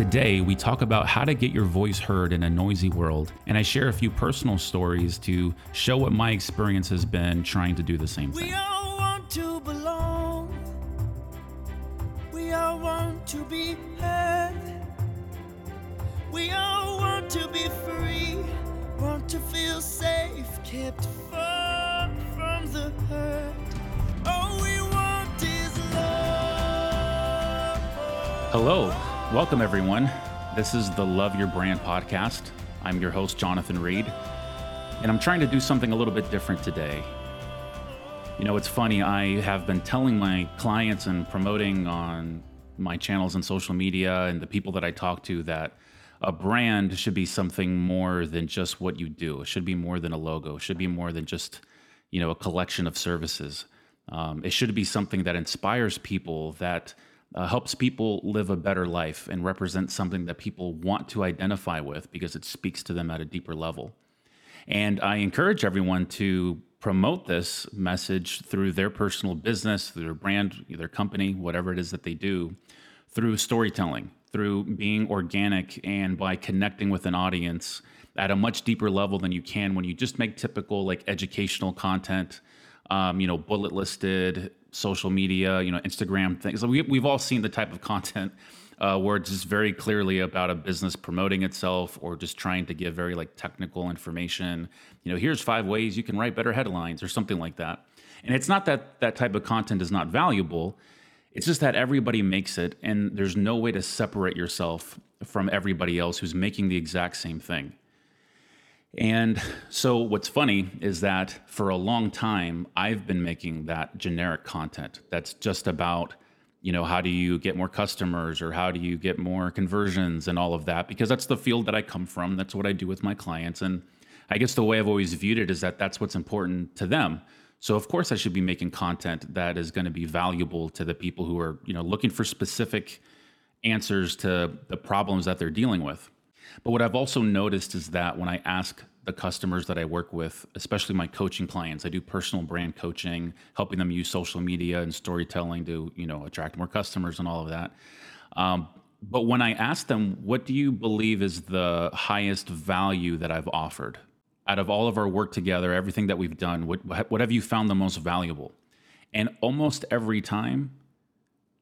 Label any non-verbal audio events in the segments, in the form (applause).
Today, we talk about how to get your voice heard in a noisy world, and I share a few personal stories to show what my experience has been trying to do the same thing. Welcome everyone. This is the Love Your Brand podcast. I'm your host, Jonathan Reed, and I'm trying to do something a little bit different today. You know, it's funny, I have been telling my clients and promoting on my channels and social media and the people that I talk to that a brand should be something more than just what you do. It should be more than a logo. It should be more than just, you know, a collection of services. Um, it should be something that inspires people, that uh, helps people live a better life and represents something that people want to identify with because it speaks to them at a deeper level. And I encourage everyone to promote this message through their personal business, their brand, their company, whatever it is that they do, through storytelling, through being organic, and by connecting with an audience at a much deeper level than you can when you just make typical like educational content, um, you know, bullet listed, social media, you know, Instagram things. We, we've all seen the type of content uh, where it's just very clearly about a business promoting itself or just trying to give very like technical information. You know, here's five ways you can write better headlines or something like that. And it's not that that type of content is not valuable. It's just that everybody makes it, and there's no way to separate yourself from everybody else who's making the exact same thing. And so, what's funny is that for a long time, I've been making that generic content that's just about, you know, how do you get more customers or how do you get more conversions and all of that, because that's the field that I come from. That's what I do with my clients. And I guess the way I've always viewed it is that that's what's important to them. So, of course, I should be making content that is going to be valuable to the people who are, you know, looking for specific answers to the problems that they're dealing with. But what I've also noticed is that when I ask the customers that I work with, especially my coaching clients, I do personal brand coaching, helping them use social media and storytelling to, you know, attract more customers and all of that. Um, but when I ask them, what do you believe is the highest value that I've offered? Out of all of our work together, everything that we've done, what, what have you found the most valuable? And almost every time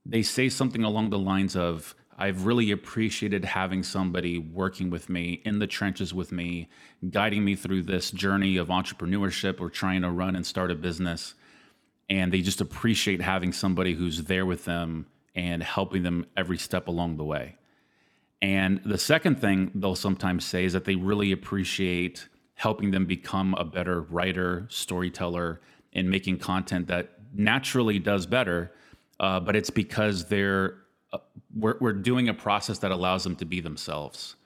they say something along the lines of, I've really appreciated having somebody working with me in the trenches with me, guiding me through this journey of entrepreneurship or trying to run and start a business. And they just appreciate having somebody who's there with them and helping them every step along the way. And the second thing they'll sometimes say is that they really appreciate helping them become a better writer, storyteller, and making content that naturally does better. Uh, but it's because they're we're, we're doing a process that allows them to be themselves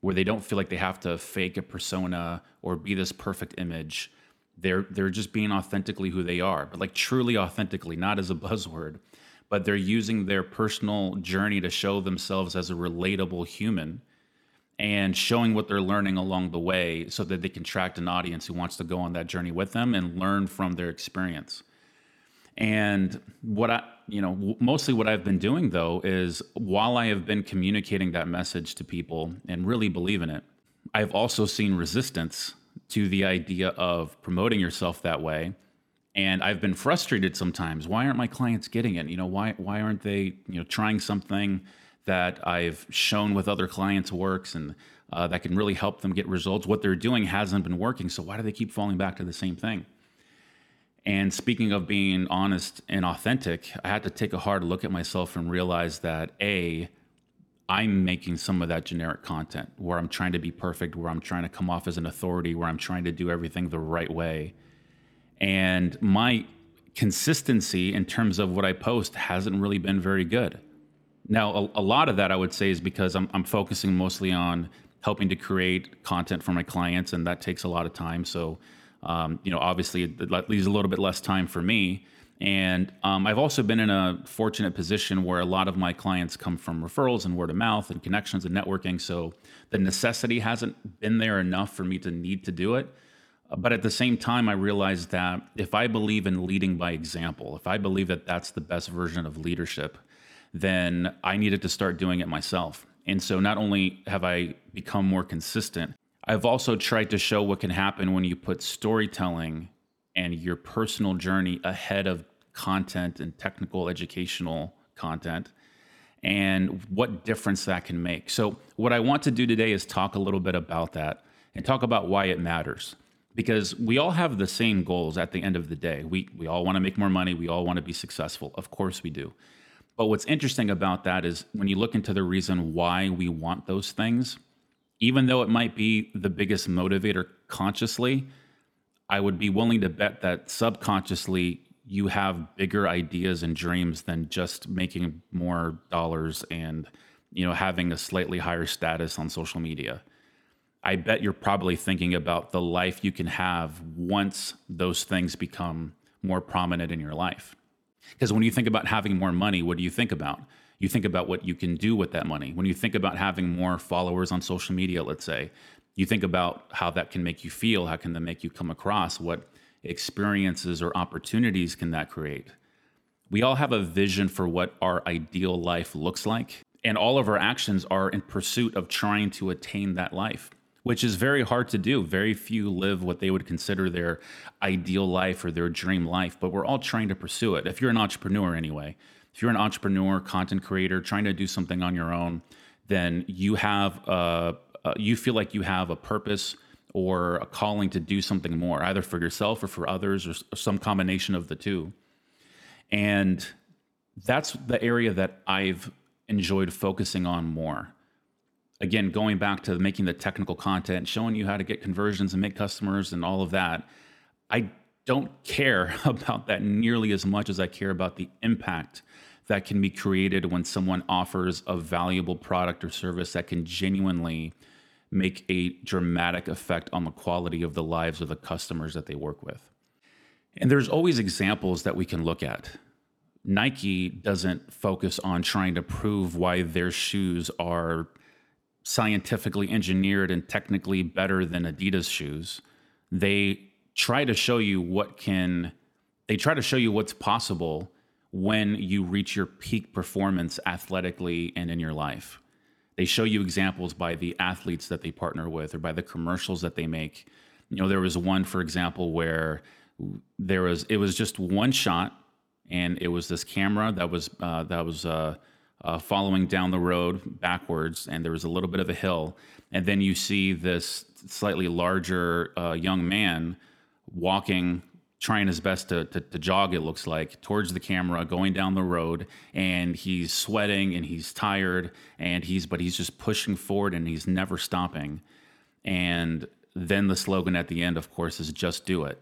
where they don't feel like they have to fake a persona or be this perfect image. They're they're just being authentically who they are but like truly authentically not as a (laughs) buzzword but they're using their personal journey to show themselves as a relatable human and showing what they're learning along the way so that they can attract an audience who wants to go on that journey with them and learn from their experience and what I, you know, mostly what I've been doing though is while I have been communicating that message to people and really believe in it, I've also seen resistance to the idea of promoting yourself that way. And I've been frustrated sometimes. Why aren't my clients getting it? You know, why why aren't they, you know, trying something that I've shown with other clients works and uh, that can really help them get results? What they're doing hasn't been working. So why do they keep falling back to the same thing? And speaking of being honest and authentic, I had to take a hard look at myself and realize that A, I'm making some of that generic content where I'm trying to be perfect, where I'm trying to come off as an authority, where I'm trying to do everything the right way. And my consistency in terms of what I post hasn't really been very good. Now, a, a lot of that I would say is because I'm, I'm focusing mostly on helping to create content for my clients, and that takes a lot of time. So, um, you know, obviously it leaves a little bit less time for me. And um, I've also been in a fortunate position where a lot of my clients come from referrals and word of mouth and connections and networking. So the necessity hasn't been there enough for me to need to do it. But at the same time, I realized that if I believe in leading by example, if I believe that that's the best version of leadership, then I needed to start doing it myself. And so not only have I become more consistent, I've also tried to show what can happen when you put storytelling and your personal journey ahead of content and technical educational content and what difference that can make. So, what I want to do today is talk a little bit about that and talk about why it matters. Because we all have the same goals at the end of the day. We, we all want to make more money. We all want to be successful. Of course, we do. But what's interesting about that is when you look into the reason why we want those things, even though it might be the biggest motivator consciously, I would be willing to bet that subconsciously you have bigger ideas and dreams than just making more dollars and you know having a slightly higher status on social media. I bet you're probably thinking about the life you can have once those things become more prominent in your life. Because when you think about having more money, what do you think about? You think about what you can do with that money. When you think about having more followers on social media, let's say, you think about how that can make you feel, how can that make you come across, what experiences or opportunities can that create? We all have a vision for what our ideal life looks like, and all of our actions are in pursuit of trying to attain that life, which is very hard to do. Very few live what they would consider their ideal life or their dream life, but we're all trying to pursue it. If you're an entrepreneur, anyway, if you're an entrepreneur, content creator, trying to do something on your own, then you have a, you feel like you have a purpose or a calling to do something more, either for yourself or for others, or some combination of the two. And that's the area that I've enjoyed focusing on more. Again, going back to making the technical content, showing you how to get conversions and make customers and all of that, I don't care (laughs) about that nearly as much as I care about the impact that can be created when someone offers a valuable product or service that can genuinely make a dramatic effect on the quality of the lives of the customers that they work with. And there's always examples that we can look at. Nike doesn't focus on trying to prove why their shoes are scientifically engineered and technically better than Adidas shoes. They try to show you what can they try to show you what's possible when you reach your peak performance athletically and in your life. They show you examples by the athletes that they partner with or by the commercials that they make. You know, there was one, for example, where there was it was just one shot, and it was this camera that was uh, that was uh, uh, following down the road backwards, and there was a little bit of a hill, and then you see this slightly larger uh, young man walking trying his best to, to, to, jog, it looks like, towards the camera, going down the road, and he's sweating and he's tired, and he's but he's just pushing forward and he's never stopping. And then the slogan at the end, of course, is just do it.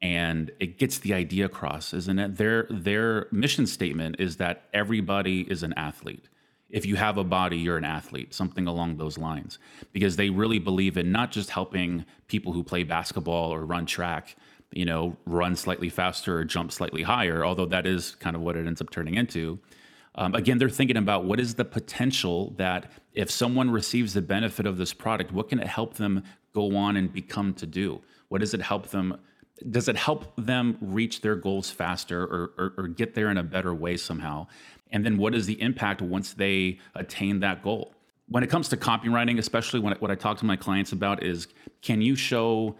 And it gets the idea across, isn't it? Their their mission statement is that everybody is an athlete. If you have a body, you're an athlete, something along those lines. Because they really believe in not just helping people who play basketball or run track, you know, run slightly faster or jump slightly higher, although that is kind of what it ends up turning into. Um, again, they're thinking about what is the potential that if someone receives the benefit of this product, what can it help them go on and become to do? What does it help them? Does it help them reach their goals faster or, or, or get there in a better way somehow? And then what is the impact once they attain that goal? When it comes to copywriting, especially when, what I talk to my clients about is can you show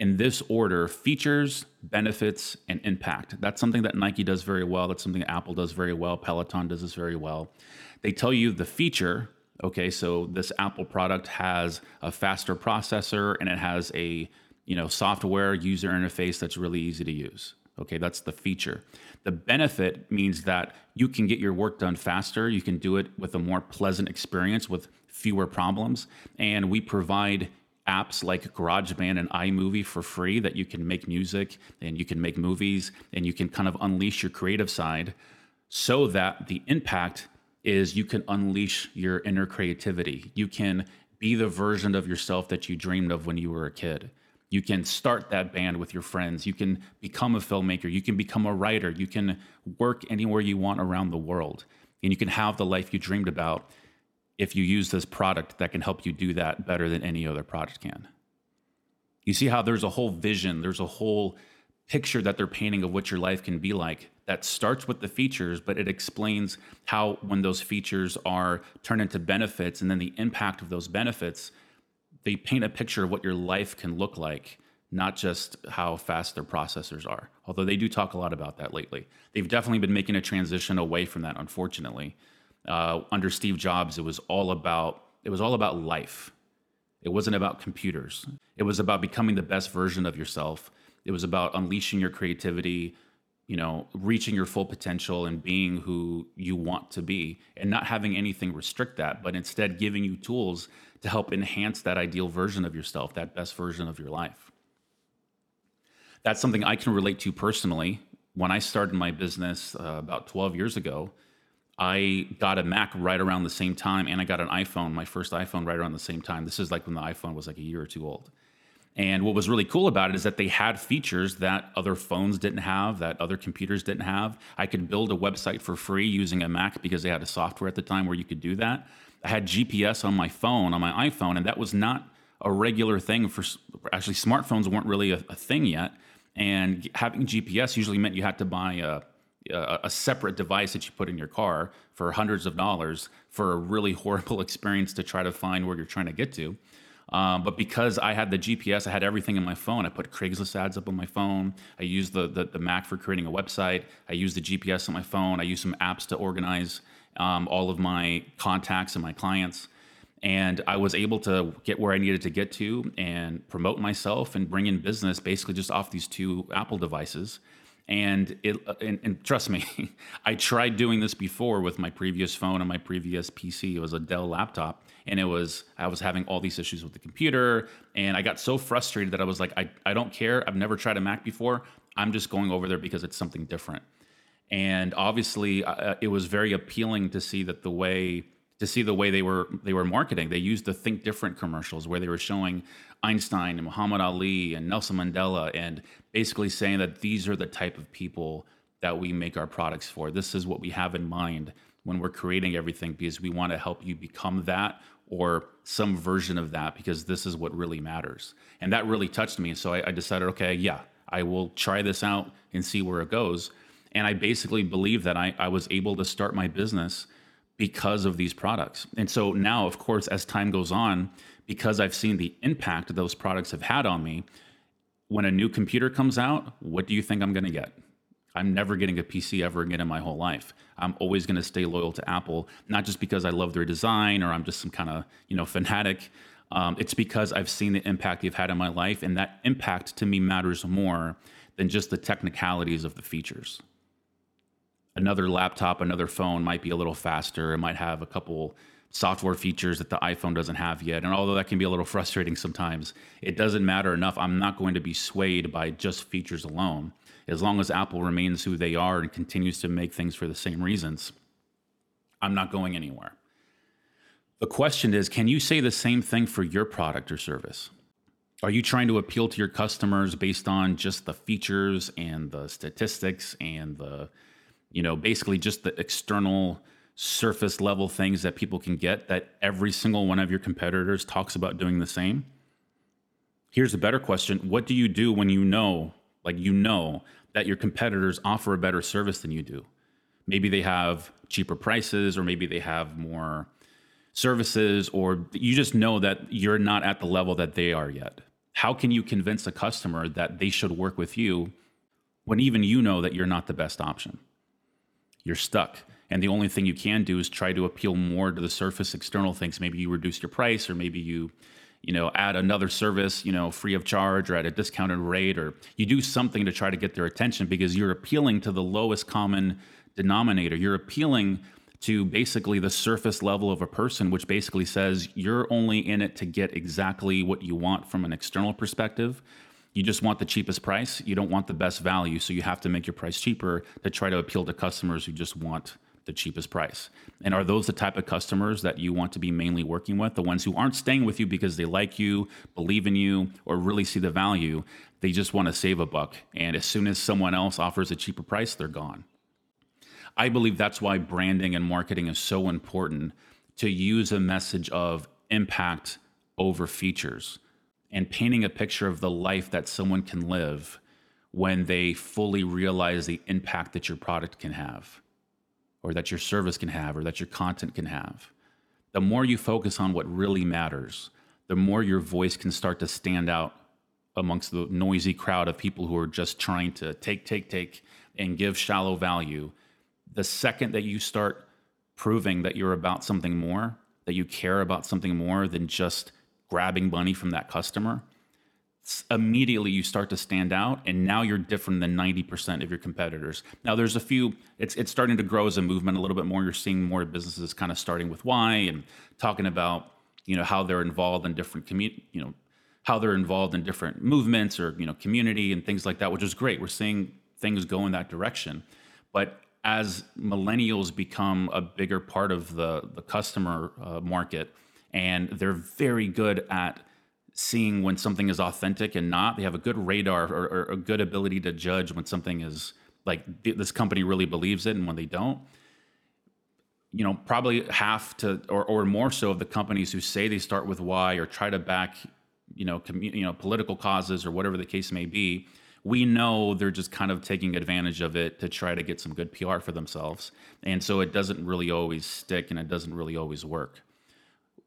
in this order features, benefits, and impact. That's something that Nike does very well. That's something Apple does very well. Peloton does this very well. They tell you the feature. Okay, so this Apple product has a faster processor and it has a you know software user interface that's really easy to use. Okay, that's the feature. The benefit means that you can get your work done faster. You can do it with a more pleasant experience with fewer problems. And we provide apps like GarageBand and iMovie for free that you can make music and you can make movies and you can kind of unleash your creative side so that the impact is you can unleash your inner creativity. You can be the version of yourself that you dreamed of when you were a kid. You can start that band with your friends. You can become a filmmaker. You can become a writer. You can work anywhere you want around the world. And you can have the life you dreamed about if you use this product that can help you do that better than any other product can. You see how there's a whole vision, there's a whole picture that they're painting of what your life can be like that starts with the features, but it explains how when those features are turned into benefits and then the impact of those benefits, they paint a picture of what your life can look like, not just how fast their processors are. Although they do talk a lot about that lately. They've definitely been making a transition away from that, unfortunately. Uh, under Steve Jobs, it was all about it was all about life. It wasn't about computers. It was about becoming the best version of yourself. It was about unleashing your creativity, you know, reaching your full potential and being who you want to be and not having anything restrict that, but instead giving you tools to help enhance that ideal version of yourself, that best version of your life. That's something I can relate to personally. When I started my business uh, about 12 years ago, I got a Mac right around the same time, and I got an iPhone, my first iPhone, right around the same time. This is like when the iPhone was like a year or two old. And what was really cool about it is that they had features that other phones didn't have, that other computers didn't have. I could build a website for free using a Mac because they had a software at the time where you could do that. I had GPS on my phone, on my iPhone, and that was not a regular thing for actually smartphones weren't really a, a thing yet. And having GPS usually meant you had to buy a, a, separate device that you put in your car for hundreds of dollars for a really (laughs) horrible experience to try to find where you're trying to get to. Um, but because I had the GPS, I had everything in my phone. I put Craigslist ads up on my phone. I used the, the, the Mac for creating a website. I used the GPS on my phone. I used some apps to organize um, all of my contacts and my clients. And I was able to get where I needed to get to and promote myself and bring in business basically just off these two Apple devices and it and, and, trust me (laughs) i tried doing this before with my previous phone and my previous pc it was a dell laptop and it was i was having all these issues with the computer and i got so frustrated that i was like i, I don't care. I've never tried a mac before. I'm just going over there because it's something different. And obviously uh, it was very appealing to see that the way to see the way they were they were marketing. They used the Think Different commercials where they were showing Einstein and Muhammad Ali and Nelson Mandela and basically saying that these are the type of people that we make our products for. This is what we have in mind when we're creating everything because we want to help you become that or some version of that because this is what really matters. And that really touched me. So I, I decided, okay, yeah, I will try this out and see where it goes. And I basically believe that I, I was able to start my business because of these products. And so now, of course, as time goes on, because I've seen the impact those products have had on me, when a new computer comes out, what do you think I'm going to get? I'm never getting a PC ever again in my whole life. I'm always going to stay loyal to Apple, not just because I love their design or I'm just some kind of you know fanatic. Um, it's because I've seen the impact they've had in my life, and that impact to me matters more than just the technicalities of the features another laptop, another phone might be a little faster. It might have a couple software features that the iPhone doesn't have yet. And although that can be a little (laughs) frustrating sometimes, it doesn't matter enough. I'm not going to be swayed by just features alone. As long as Apple remains who they are and continues to make things for the same reasons, I'm not going anywhere. The question is can you say the same thing for your product or service? Are you trying to appeal to your customers based on just the features and the statistics and the you know, basically just the external surface level things that people can get that every single one of your competitors talks about doing the same? Here's a better question. What do you do when you know, like you know, that your competitors offer a better service than you do? Maybe they have cheaper prices or maybe they have more services or you just know that you're not at the level that they are yet. How can you convince a customer that they should work with you when even you know that you're not the best option? You're stuck. And the only thing you can do is try to appeal more to the surface external things. Maybe you reduce your price, or maybe you, you know, add another service, you know, free of charge or at a discounted rate, or you do something to try to get their attention because you're appealing to the lowest common denominator. You're appealing to basically the surface level of a person, which basically says you're only in it to get exactly what you want from an external perspective you just want the cheapest price. You don't want the best value. So you have to make your price cheaper to try to appeal to customers who just want the cheapest price. And are those the type of customers that you want to be mainly working with? The ones who aren't staying with you because they like you, believe in you, or really see the value. They just want to save a buck. And as soon as someone else offers a cheaper price, they're gone. I believe that's why branding and marketing is so important to use a message of impact over features and painting a picture of the life that someone can live when they fully realize the impact that your product can have, or that your service can have, or that your content can have. The more you focus on what really matters, the more your voice can start to stand out amongst the noisy crowd of people who are just trying to take, take, take, and give shallow value. The second that you start proving that you're about something more, that you care about something more than just grabbing money from that customer, immediately you start to stand out and now you're different than 90% of your competitors. Now there's a few it's it's starting to grow as a movement a little bit more. You're seeing more businesses kind of starting with why and talking about you know how they're involved in different community you know how they're involved in different movements or you know community and things like that which is great. We're seeing things go in that direction. But as millennials become a bigger part of the the customer uh, market and they're very good at seeing when something is authentic and not. They have a good radar or, or, a good ability to judge when something is like this company really believes it and when they don't. You know, probably half to or, or more so of the companies who say they start with why or try to back, you know, commu- you know, political causes or whatever the case may be. We know they're just kind of taking advantage of it to try to get some good PR for themselves. And so it doesn't really always stick and it doesn't really always work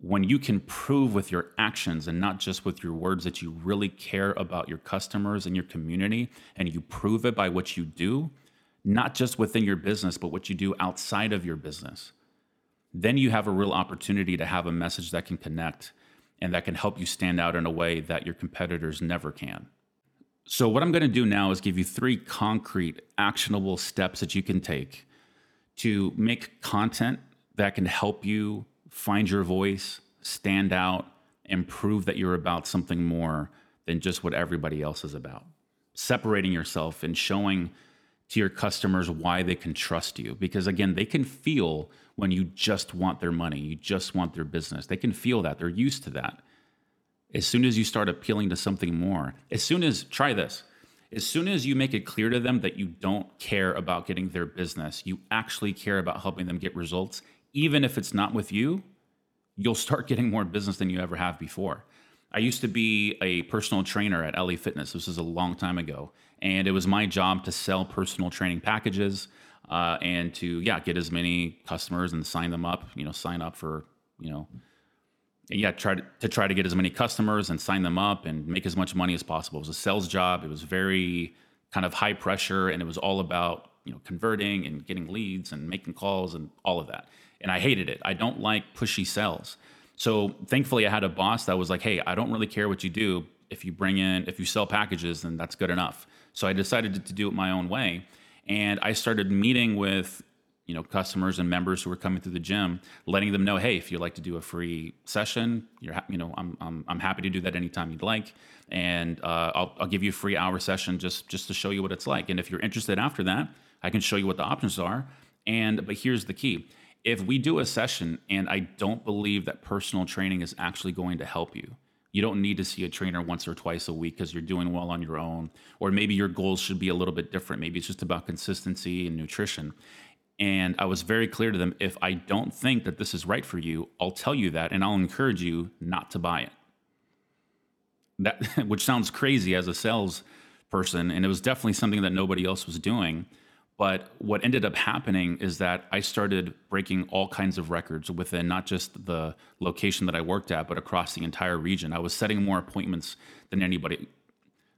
when you can prove with your actions and not just with your words that you really care about your customers and your community, and you prove it by what you do, not just within your business, but what you do outside of your business, then you have a real opportunity to have a message that can connect and that can help you stand out in a way that your competitors never can. So, what I'm going to do now is give you three concrete, actionable steps that you can take to make content that can help you find your voice, stand out, and prove that you're about something more than just what everybody else is about. Separating yourself and showing to your customers why they can trust you. Because again, they can feel when you just want their money, you just want their business. They can feel that, they're used to that. As soon as you start appealing to something more, as soon as, try this, as soon as you make it clear to them that you don't care about getting their business, you actually care about helping them get results, even if it's not with you, you'll start getting more business than you ever have before. I used to be a personal trainer at LA Fitness. This is a long time ago. And it was my job to sell personal training packages uh, and to, yeah, get as many customers and sign them up, you know, sign up for, you know, yeah, try to, to try to get as many customers and sign them up and make as much money as possible. It was a sales job. It was very kind of high pressure and it was all about, you know, converting and getting leads and making calls and all of that and I hated it. I don't like pushy sales. So thankfully, I had a boss that was like, "Hey, I don't really care what you do. If you bring in, if you sell packages, then that's good enough." So I decided to do it my own way, and I started meeting with you know customers and members who were coming through the gym, letting them know, "Hey, if you'd like to do a free session, you're ha- you know I'm, I'm I'm happy to do that anytime you'd like, and uh, I'll I'll give you a free hour session just just to show you what it's like. And if you're interested after that, I can show you what the options are. And but here's the key." If we do a session and I don't believe that personal training is actually going to help you, you don't need to see a trainer once or twice a week because you're doing well on your own. Or maybe your goals should be a little bit different. Maybe it's just about consistency and nutrition. And I was very clear to them if I don't think that this is right for you, I'll tell you that and I'll encourage you not to buy it. That (laughs) which sounds crazy as a sales person and it was definitely something that nobody else was doing but what ended up happening is that I started breaking all kinds of records within not just the location that I worked at, but across the entire region. I was setting more appointments than anybody.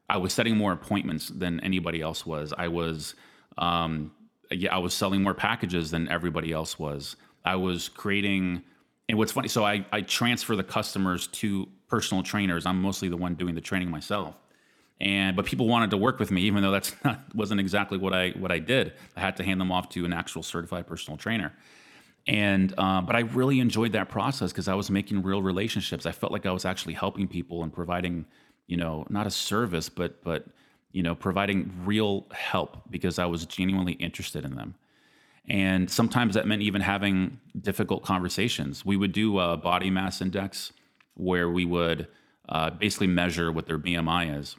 I was setting more appointments than anybody else was. I was, um, yeah, I was selling more packages than everybody else was. I was creating, and what's funny, so I, I transfer the customers to personal trainers. I'm mostly the one doing the training myself and but people wanted to work with me even though that's (laughs) not wasn't exactly what I what I did. I had to hand them off to an actual certified personal trainer. And uh, but I really enjoyed that process because I was making real relationships. I felt like I was actually helping people and providing, you know, not a service, but but you know, providing real help because I was genuinely interested in them. And sometimes that meant even having difficult conversations. We would do a body mass index where we would uh, basically measure what their BMI is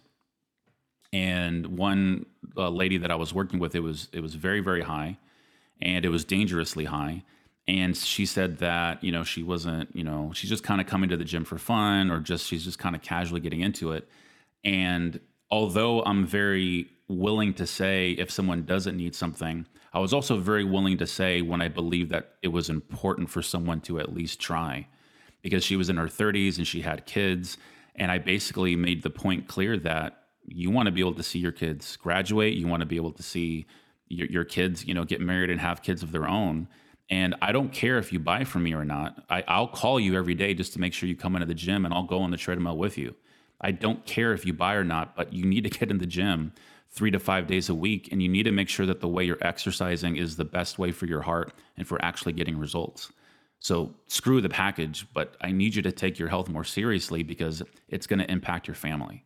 and one uh, lady that I was working with, it was it was very very high, and it was dangerously high. And she said that you know she wasn't you know she's just kind of coming to the gym for fun or just she's just kind of casually getting into it. And although I'm very willing to say if someone doesn't need something, I was also very willing to say when I believed that it was important for someone to at least try because she was in her 30s and she had kids. And I basically made the point clear that you want to be able to see your kids graduate, you want to be able to see your, your kids, you know, get married and have kids of their own. And I don't care if you buy from me or not. I, I'll call you every day just to make sure you come into the gym and I'll go on the treadmill with you. I don't care if you buy or not, but you need to get in the gym three to five days a week. And you need to make sure that the way you're exercising is the best way for your heart and for actually getting results. So screw the package, but I need you to take your health more seriously because it's going to impact your family.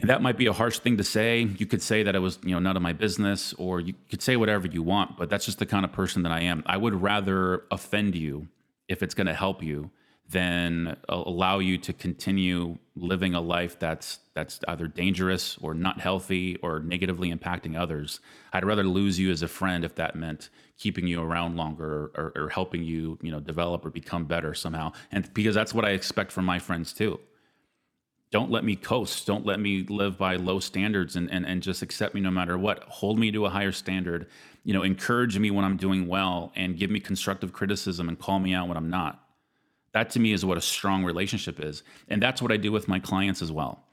And that might be a harsh thing to say. You could say that it was, you know, none of my business, or you could say whatever you want, but that's just the kind of person that I am. I would rather offend you if it's going to help you than uh, allow you to continue living a life that's that's either dangerous or not healthy or negatively impacting others. I'd rather lose you as a friend if that meant keeping you around longer or, or helping you, you know, develop or become better somehow. And because that's what I expect from my friends too. Don't let me coast. Don't let me live by low standards and, and, and just accept me no matter what. Hold me to a higher standard. You know, encourage me when I'm doing well and give me constructive criticism and call me out when I'm not that to me is what a strong relationship is. And that's what I do with my clients as well.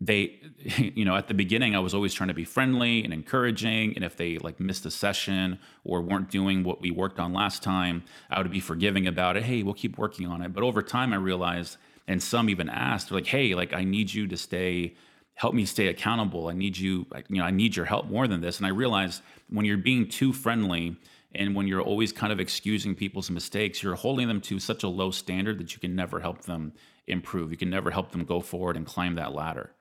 They, (laughs) you know, at the beginning, I was always trying to be friendly and encouraging. And if they like missed a session or weren't doing what we worked on last time, I would be forgiving about it. Hey, we'll keep working on it. But over time, I realized, and some even asked, like, hey, like, I need you to stay, help me stay accountable. I need you, you know, I need your help more than this. And I realized when you're being too friendly, and when you're always kind of excusing people's mistakes, you're holding them to such a low standard that you can never help them improve. You can never help them go forward and climb that ladder.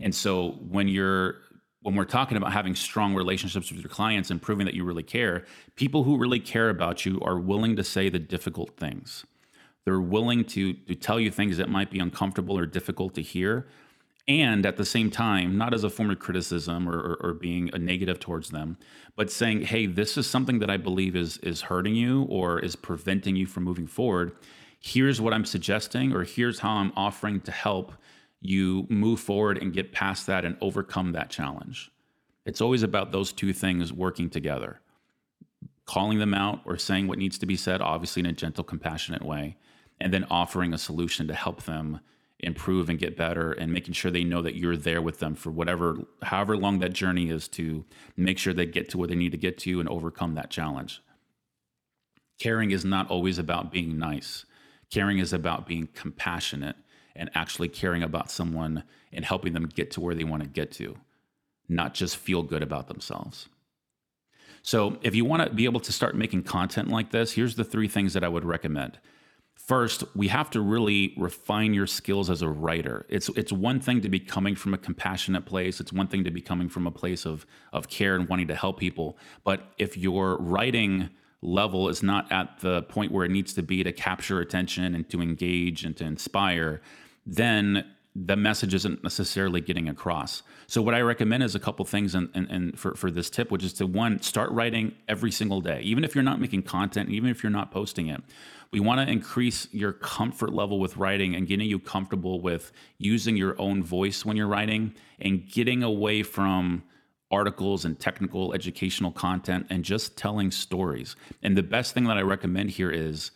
And so when you're when we're talking about having strong relationships with your clients and proving that you really care, people who really care about you are willing to say the difficult things. They're willing to, to tell you things that might be uncomfortable or difficult to hear, and at the same time, not as a form of criticism or, or, or, being a negative towards them, but saying, "Hey, this is something that I believe is is hurting you or is preventing you from moving forward. Here's what I'm suggesting, or here's how I'm offering to help you move forward and get past that and overcome that challenge." It's always about those two things working together, calling them out or saying what needs to be said, obviously in a gentle, compassionate way, and then offering a solution to help them improve and get better and making sure they know that you're there with them for whatever however long that journey is to make sure they get to where they need to get to and overcome that challenge. Caring is not always about being nice. Caring is about being compassionate and actually caring about someone and helping them get to where they want to get to not just feel good about themselves. So if you want to be able to start making content like this here's the three things that i would recommend First, we have to really refine your skills as a writer. It's it's one thing to be coming from a compassionate place. It's one thing to be coming from a place of of care and wanting to help people. But if your writing level is not at the point where it needs to be to capture attention and to engage and to inspire, then the message isn't necessarily getting across. So what I recommend is a couple things and and, for, for this tip, which is to one, start writing every single day. Even if you're not making content, even if you're not posting it. We want to increase your comfort level with writing and getting you comfortable with using your own voice when you're writing and getting away from articles and technical educational content and just telling stories. And the best thing that I recommend here is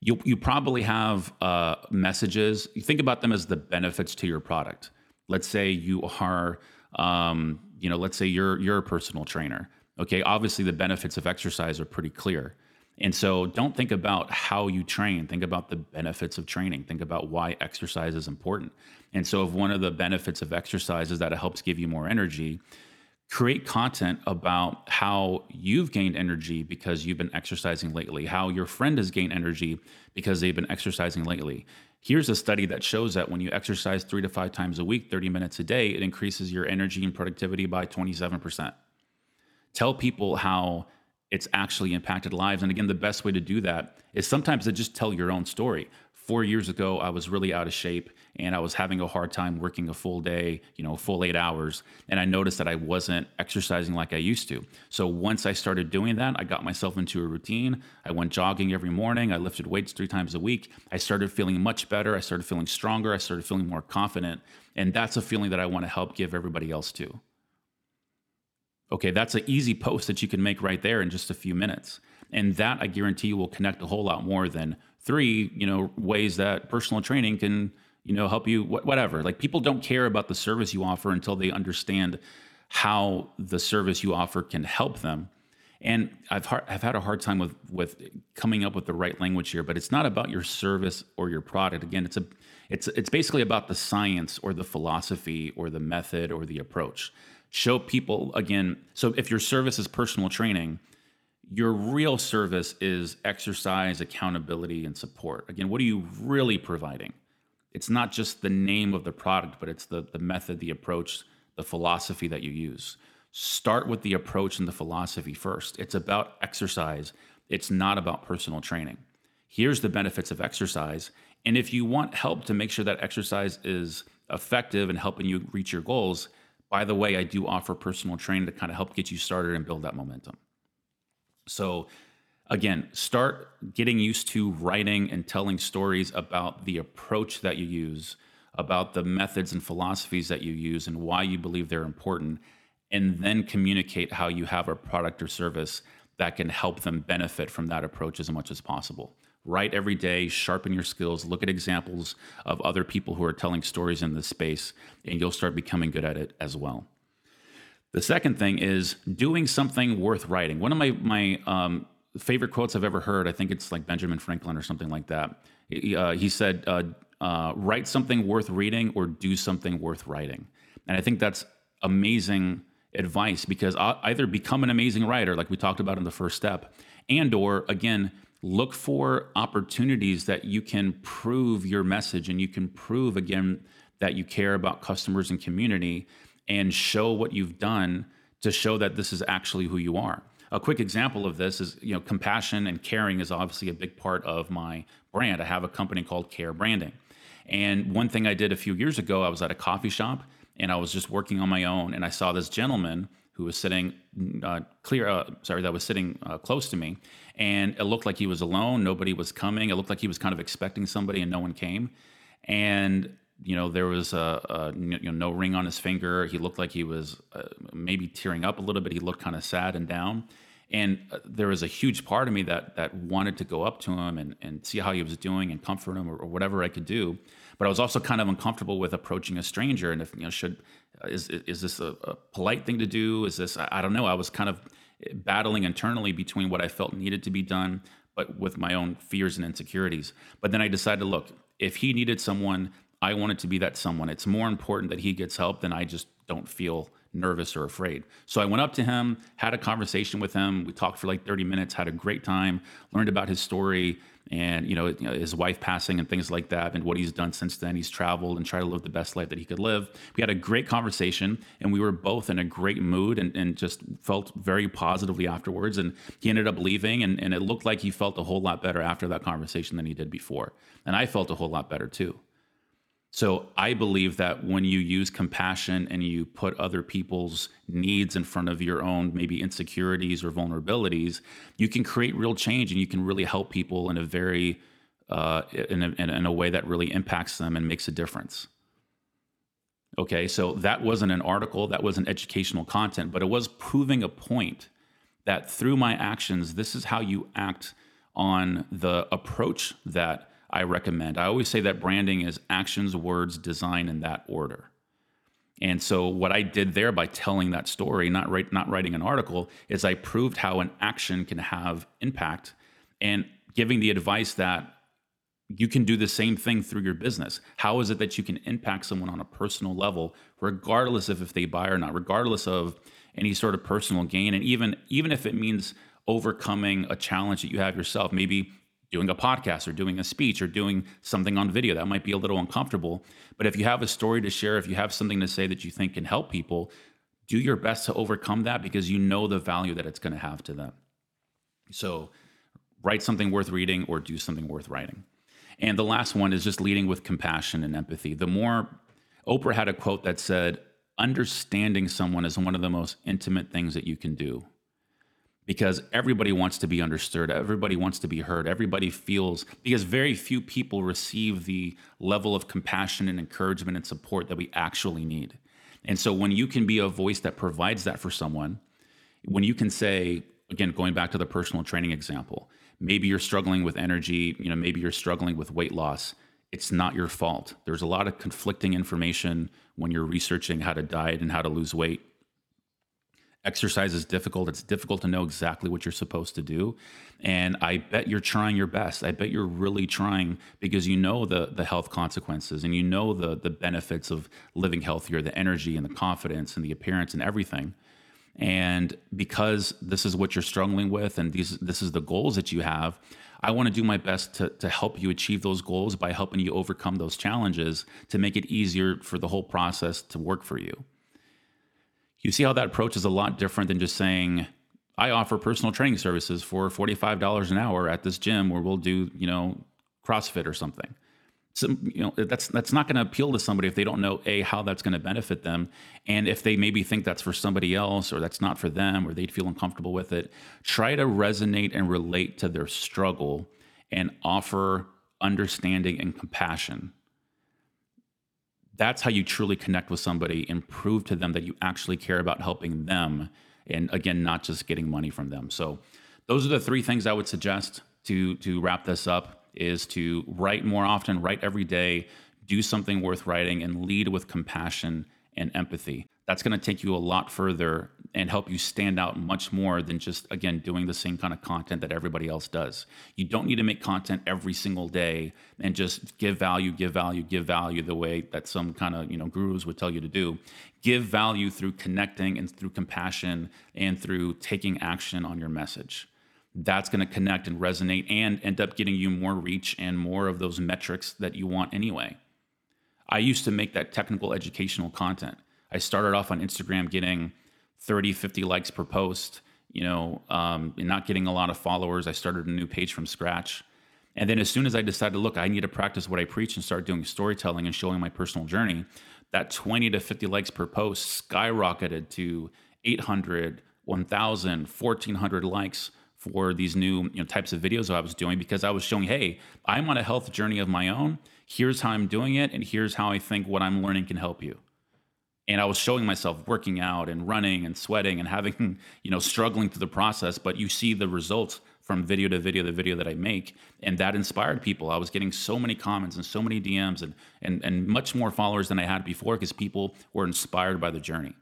you you probably have uh, messages. You think about them as the benefits to your product. Let's say you are, um, you know, let's say you're you're a personal trainer. Okay, obviously the benefits of exercise are pretty clear. And so don't think about how you train. Think about the benefits of training. Think about why exercise is important. And so, if one of the benefits of exercise is that it helps give you more energy, create content about how you've gained energy because you've been exercising lately, how your friend has gained energy because they've been exercising lately. Here's a study that shows that when you exercise three to five times a week, 30 minutes a day, it increases your energy and productivity by 27%. Tell people how it's actually impacted lives. And again, the best way to do that is sometimes to just tell your own story. Four years ago, I was really out of shape and I was having a hard time working a full day, you know, full eight hours. And I noticed that I wasn't exercising like I used to. So once I started doing that, I got myself into a routine. I went jogging every morning. I lifted weights three times a week. I started feeling much better. I started feeling stronger. I started feeling more confident. And that's a feeling that I want to help give everybody else too. Okay, that's an easy post that you can make right there in just a few minutes. And that I guarantee you will connect a whole lot more than three, you know, ways that personal training can, you know, help you whatever. Like people don't care about the service you offer until they understand how the service you offer can help them. And I've I've had a hard time with with coming up with the right language here, but it's not about your service or your product. Again, it's a it's it's basically about the science or the philosophy or the method or the approach show people again. So if your service is personal training, your real service is exercise, accountability, and support. Again, what are you really providing? It's not just the name of the product, but it's the, the method, the approach, the philosophy that you use. Start with the approach and the philosophy first. It's about exercise, it's not about personal training. Here's the benefits of exercise. And if you want help to make sure that exercise is effective and helping you reach your goals, by the way, I do offer personal training to kind of help get you started and build that momentum. So, again, start getting used to writing and telling stories about the approach that you use, about the methods and philosophies that you use, and why you believe they're important. And then communicate how you have a product or service that can help them benefit from that approach as much as possible write every day, sharpen your skills, look at examples of other people who are telling stories in this space, and you'll start becoming good at it as well. The second thing is doing something worth writing. One of my my um, favorite quotes I've ever heard, I think it's like Benjamin Franklin or something like that. He, uh, he said, uh, uh, "Write something worth reading, or do something worth writing." And I think that's amazing advice because either become an amazing writer, like we talked about in the first step, and or again look for opportunities that you can prove your message and you can prove again that you care about customers and community and show what you've done to show that this is actually who you are. A quick example of this is, you know, compassion and caring is obviously a big part of my brand. I have a company called Care Branding. And one thing I did a few years ago, I was at a coffee shop and I was just working on my own and I saw this gentleman who was sitting uh, clear, uh, sorry, that was sitting uh, close to me, and it looked like he was alone. Nobody was coming. It looked like he was kind of expecting somebody, and no one came. And you know, there was a, a you know, no ring on his finger. He looked like he was uh, maybe tearing up a little bit. He looked kind of sad and down. And uh, there was a huge part of me that that wanted to go up to him and, and see how he was doing and comfort him or, or whatever I could do. But I was also kind of uncomfortable with approaching a stranger. And if you know, should uh, is is this a, a polite thing to do? Is this I, I don't know. I was kind of battling internally between what I felt needed to be done, but with my own fears and insecurities. But then I decided, look, if he needed someone, I wanted to be that someone. It's more important that he gets help than I just don't feel nervous or afraid. So I went up to him, had a conversation with him. We talked for like 30 minutes, had a great time, learned about his story and you know, his wife passing and things like that and what he's done since then. He's traveled and tried to live the best life that he could live. We had a great conversation and we were both in a great mood and, and just felt very positively afterwards. And he ended up leaving and, and it looked like he felt a whole lot better after that conversation than he did before. And I felt a whole lot better too. So I believe that when you use compassion and you put other people's needs in front of your own maybe insecurities or vulnerabilities, you can create real change and you can really help people in a very uh, in, a, in a way that really impacts them and makes a difference. Okay, so that wasn't an article, that wasn't educational content, but it was proving a point that through my actions, this is how you act on the approach that I recommend. I always say that branding is actions, words, design in that order. And so what I did there by telling that story, not write, not writing an article, is I proved how an action can have impact and giving the advice that you can do the same thing through your business. How is it that you can impact someone on a personal level, regardless of if they buy or not, regardless of any sort of personal gain, and even even if it means overcoming a challenge that you have yourself, maybe doing a podcast or doing a speech or doing something on video. That might be a little uncomfortable. But if you have a story to share, if you have something to say that you think can help people, do your best to overcome that because you know the value that it's going to have to them. So write something worth reading or do something worth writing. And the last one is just leading with compassion and empathy. The more Oprah had a quote that said, understanding someone is one of the most intimate things that you can do because everybody wants to be understood everybody wants to be heard everybody feels because very few people receive the level of compassion and encouragement and support that we actually need. And so when you can be a voice that provides that for someone when you can say again going back to the personal training example maybe you're struggling with energy you know maybe you're struggling with weight loss it's not your fault. There's a lot of conflicting information when you're researching how to diet and how to lose weight exercise is difficult. It's difficult to know exactly what you're supposed to do. And I bet you're trying your best. I bet you're really trying because you know the the health consequences and you know the the benefits of living healthier, the energy and the confidence and the appearance and everything. And because this is what you're struggling with and these this is the goals that you have, I want to do my best to, to help you achieve those goals by helping you overcome those challenges to make it easier for the whole process to work for you you see how that approach is a lot different than just saying, I offer personal training services for $45 an hour at this gym where we'll do, you know, CrossFit or something. So, you know, that's that's not going to appeal to somebody if they don't know a how that's going to benefit them, and if they maybe think that's for somebody else or that's not for them or they'd feel uncomfortable with it. Try to resonate and relate to their struggle and offer understanding and compassion that's how you truly connect with somebody and prove to them that you actually care about helping them and again not just getting money from them. So those are the three things i would suggest to to wrap this up is to write more often write every day do something worth writing and lead with compassion and empathy that's going to take you a lot further and help you stand out much more than just again doing the same kind of content that everybody else does. You don't need to make content every single day and just give value, give value, give value the way that some kind of, you know, gurus would tell you to do. Give value through connecting and through compassion and through taking action on your message. That's going to connect and resonate and end up getting you more reach and more of those metrics that you want anyway. I used to make that technical educational content. I started off on Instagram getting 30, 50 likes per post, you know, um, and not getting a lot of followers. I started a new page from scratch. And then as soon as I decided, look, I need to practice what I preach and start doing storytelling and showing my personal journey, that 20 to 50 likes per post skyrocketed to 800, 1,000, 1,400 likes for these new you know, types of videos I was doing because I was showing, hey, I'm on a health journey of my own. Here's how I'm doing it, and here's how I think what I'm learning can help you and I was showing myself working out and running and sweating and having, (laughs) you know, struggling through the process. But you see the results from video to video, the video that I make, and that inspired people. I was getting so many comments and so many DMs and and and much more followers than I had before because people were inspired by the journey.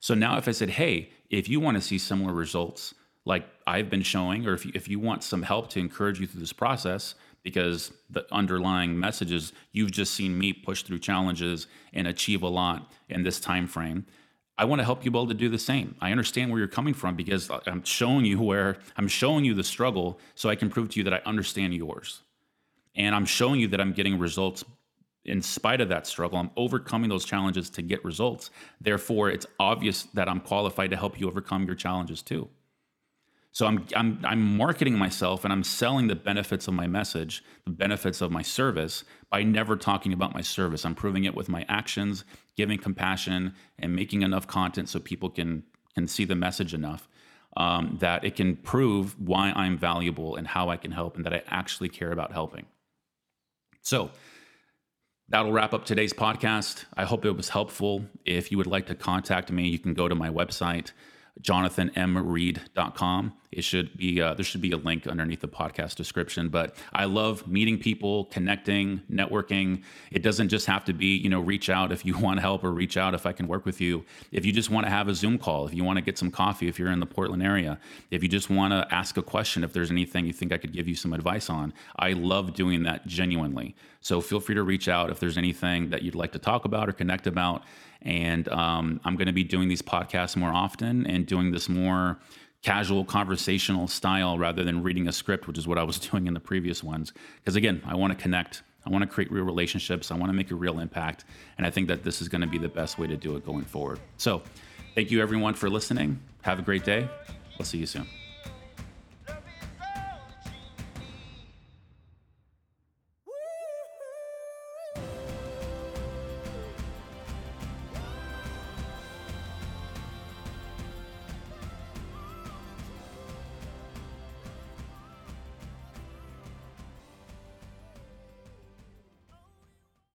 So now, if I said, "Hey, if you want to see similar results like I've been showing, or if you, if you want some help to encourage you through this process," because the underlying message is you've just seen me push through challenges and achieve a lot in this time frame i want to help you be able to do the same. I understand where you're coming from because i'm showing you where i'm showing you the struggle so i can prove to you that i understand yours. And i'm showing you that i'm getting results in spite of that struggle. I'm overcoming those challenges to get results. Therefore it's obvious that i'm qualified to help you overcome your challenges too so I'm, I'm, I'm marketing myself and I'm selling the benefits of my message, the benefits of my service by never talking about my service. I'm proving it with my actions, giving compassion, and making enough content so people can, can see the message enough um, that it can prove why I'm valuable and how I can help and that I actually care about helping. So that'll wrap up today's podcast. I hope it was helpful. If you would like to contact me, you can go to my website jonathanmreed.com. It should be uh, there should be a link underneath the podcast description. But I love meeting people, connecting, networking. It doesn't just have to be you know reach out if you (laughs) want help or reach out if I can work with you. If you just want to have a Zoom call, if you want to get some coffee, if you're in the Portland area, if you just want to ask a question, if there's anything you think I could give you some advice on, I love doing that genuinely. So feel free to reach out if there's anything that you'd like to talk about or connect about. And um, I'm going to be doing these podcasts more often and doing this more casual conversational style rather than reading a script, which is what I was (laughs) doing in the previous ones. Because again, I want to connect. I want to create real relationships. I want to make a real impact. And I think that this is going to be the best way to do it going forward. So, thank you everyone for listening. Have a great day. I'll see you soon.